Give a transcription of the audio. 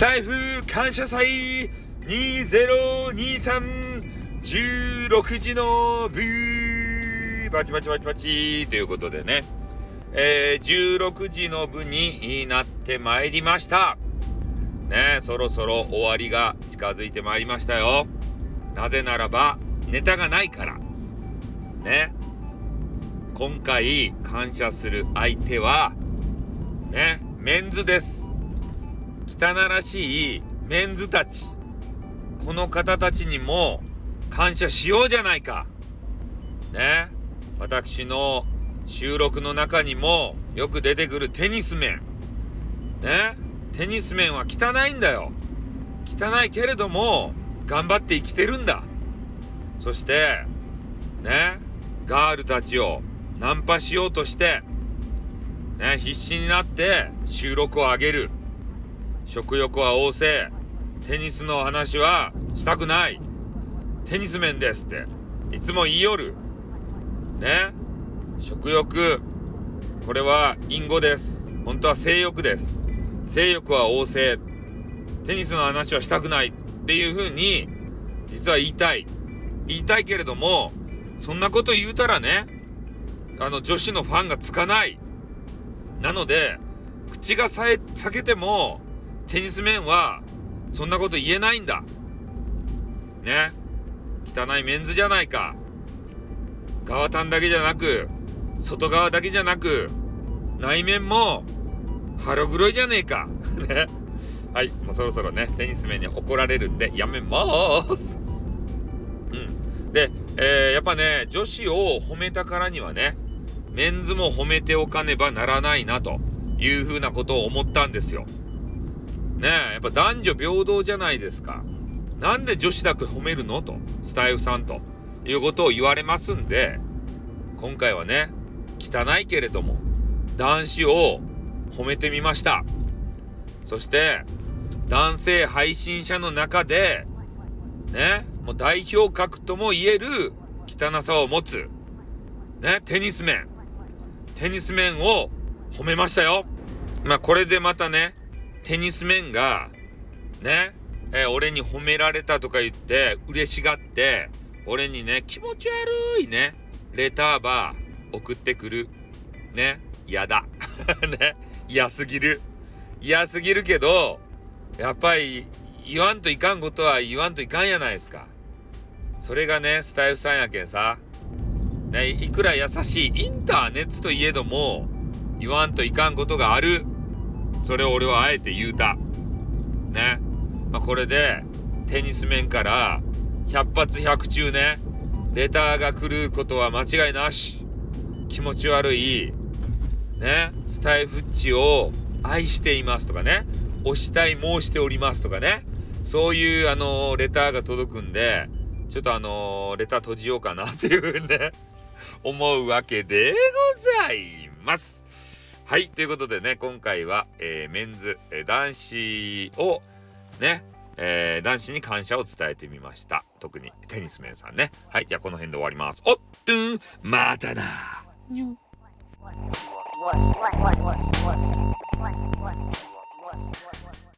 タイフ感謝祭202316時のブーバチバチバチバチということでね、えー、16時の部になってまいりました。ねそろそろ終わりが近づいてまいりましたよ。なぜならば、ネタがないから。ね。今回感謝する相手は、ね、メンズです。汚らしいメンズたち。この方たちにも感謝しようじゃないか。ね。私の収録の中にもよく出てくるテニス面。ね。テニス面は汚いんだよ。汚いけれども、頑張って生きてるんだ。そして、ね。ガールたちをナンパしようとして、ね、必死になって収録を上げる。食欲は旺盛。テニスの話はしたくない。テニス面ですって。いつも言いよる。ね。食欲。これは隠語です。本当は性欲です。性欲は旺盛。テニスの話はしたくないっていう風に、実は言いたい。言いたいけれども、そんなこと言うたらね、あの女子のファンがつかない。なので、口がさえ、避けても、テニス面は、そんなこと言えないんだ。ね。汚いメンズじゃないか。側端だけじゃなく、外側だけじゃなく、内面も、腹黒いじゃねえか。ね。はい、もうそろそろね、テニス面に怒られるんで、やめまーす。うん。で、えー、やっぱね、女子を褒めたからにはね、メンズも褒めておかねばならないな、というふうなことを思ったんですよ。ね、やっぱ男女平等じゃないですか。なんで女子だけ褒めるのと、スタイフさんということを言われますんで、今回はね、汚いけれども、男子を褒めてみました。そして、男性配信者の中で、ね、もう代表格とも言える汚さを持つ、ね、テニス面。テニス面を褒めましたよ。まあこれでまたね、テニス面が、ね、えー、俺に褒められたとか言って、嬉しがって、俺にね、気持ち悪いね、レターバー送ってくる。ね、嫌だ。ね、嫌すぎる。嫌すぎるけど、やっぱり言わんといかんことは言わんといかんやないですか。それがね、スタイフさんやけんさ。ね、いくら優しいインターネットといえども、言わんといかんことがある。それを俺はあえて言うた。ね。まあ、これで、テニス面から100発100中ね、レターが来ることは間違いなし。気持ち悪い、ね、スタイフッチを愛していますとかね、押したい申しておりますとかね、そういうあのー、レターが届くんで、ちょっとあのー、レター閉じようかなっていうね、思うわけでございます。はい。ということでね、今回は、えー、メンズ、えー、男子を、ね、えー、男子に感謝を伝えてみました。特にテニスメンさんね。はい。じゃあこの辺で終わります。おっとまたなにょ what, what, what, what, what, what, what, what, what, what.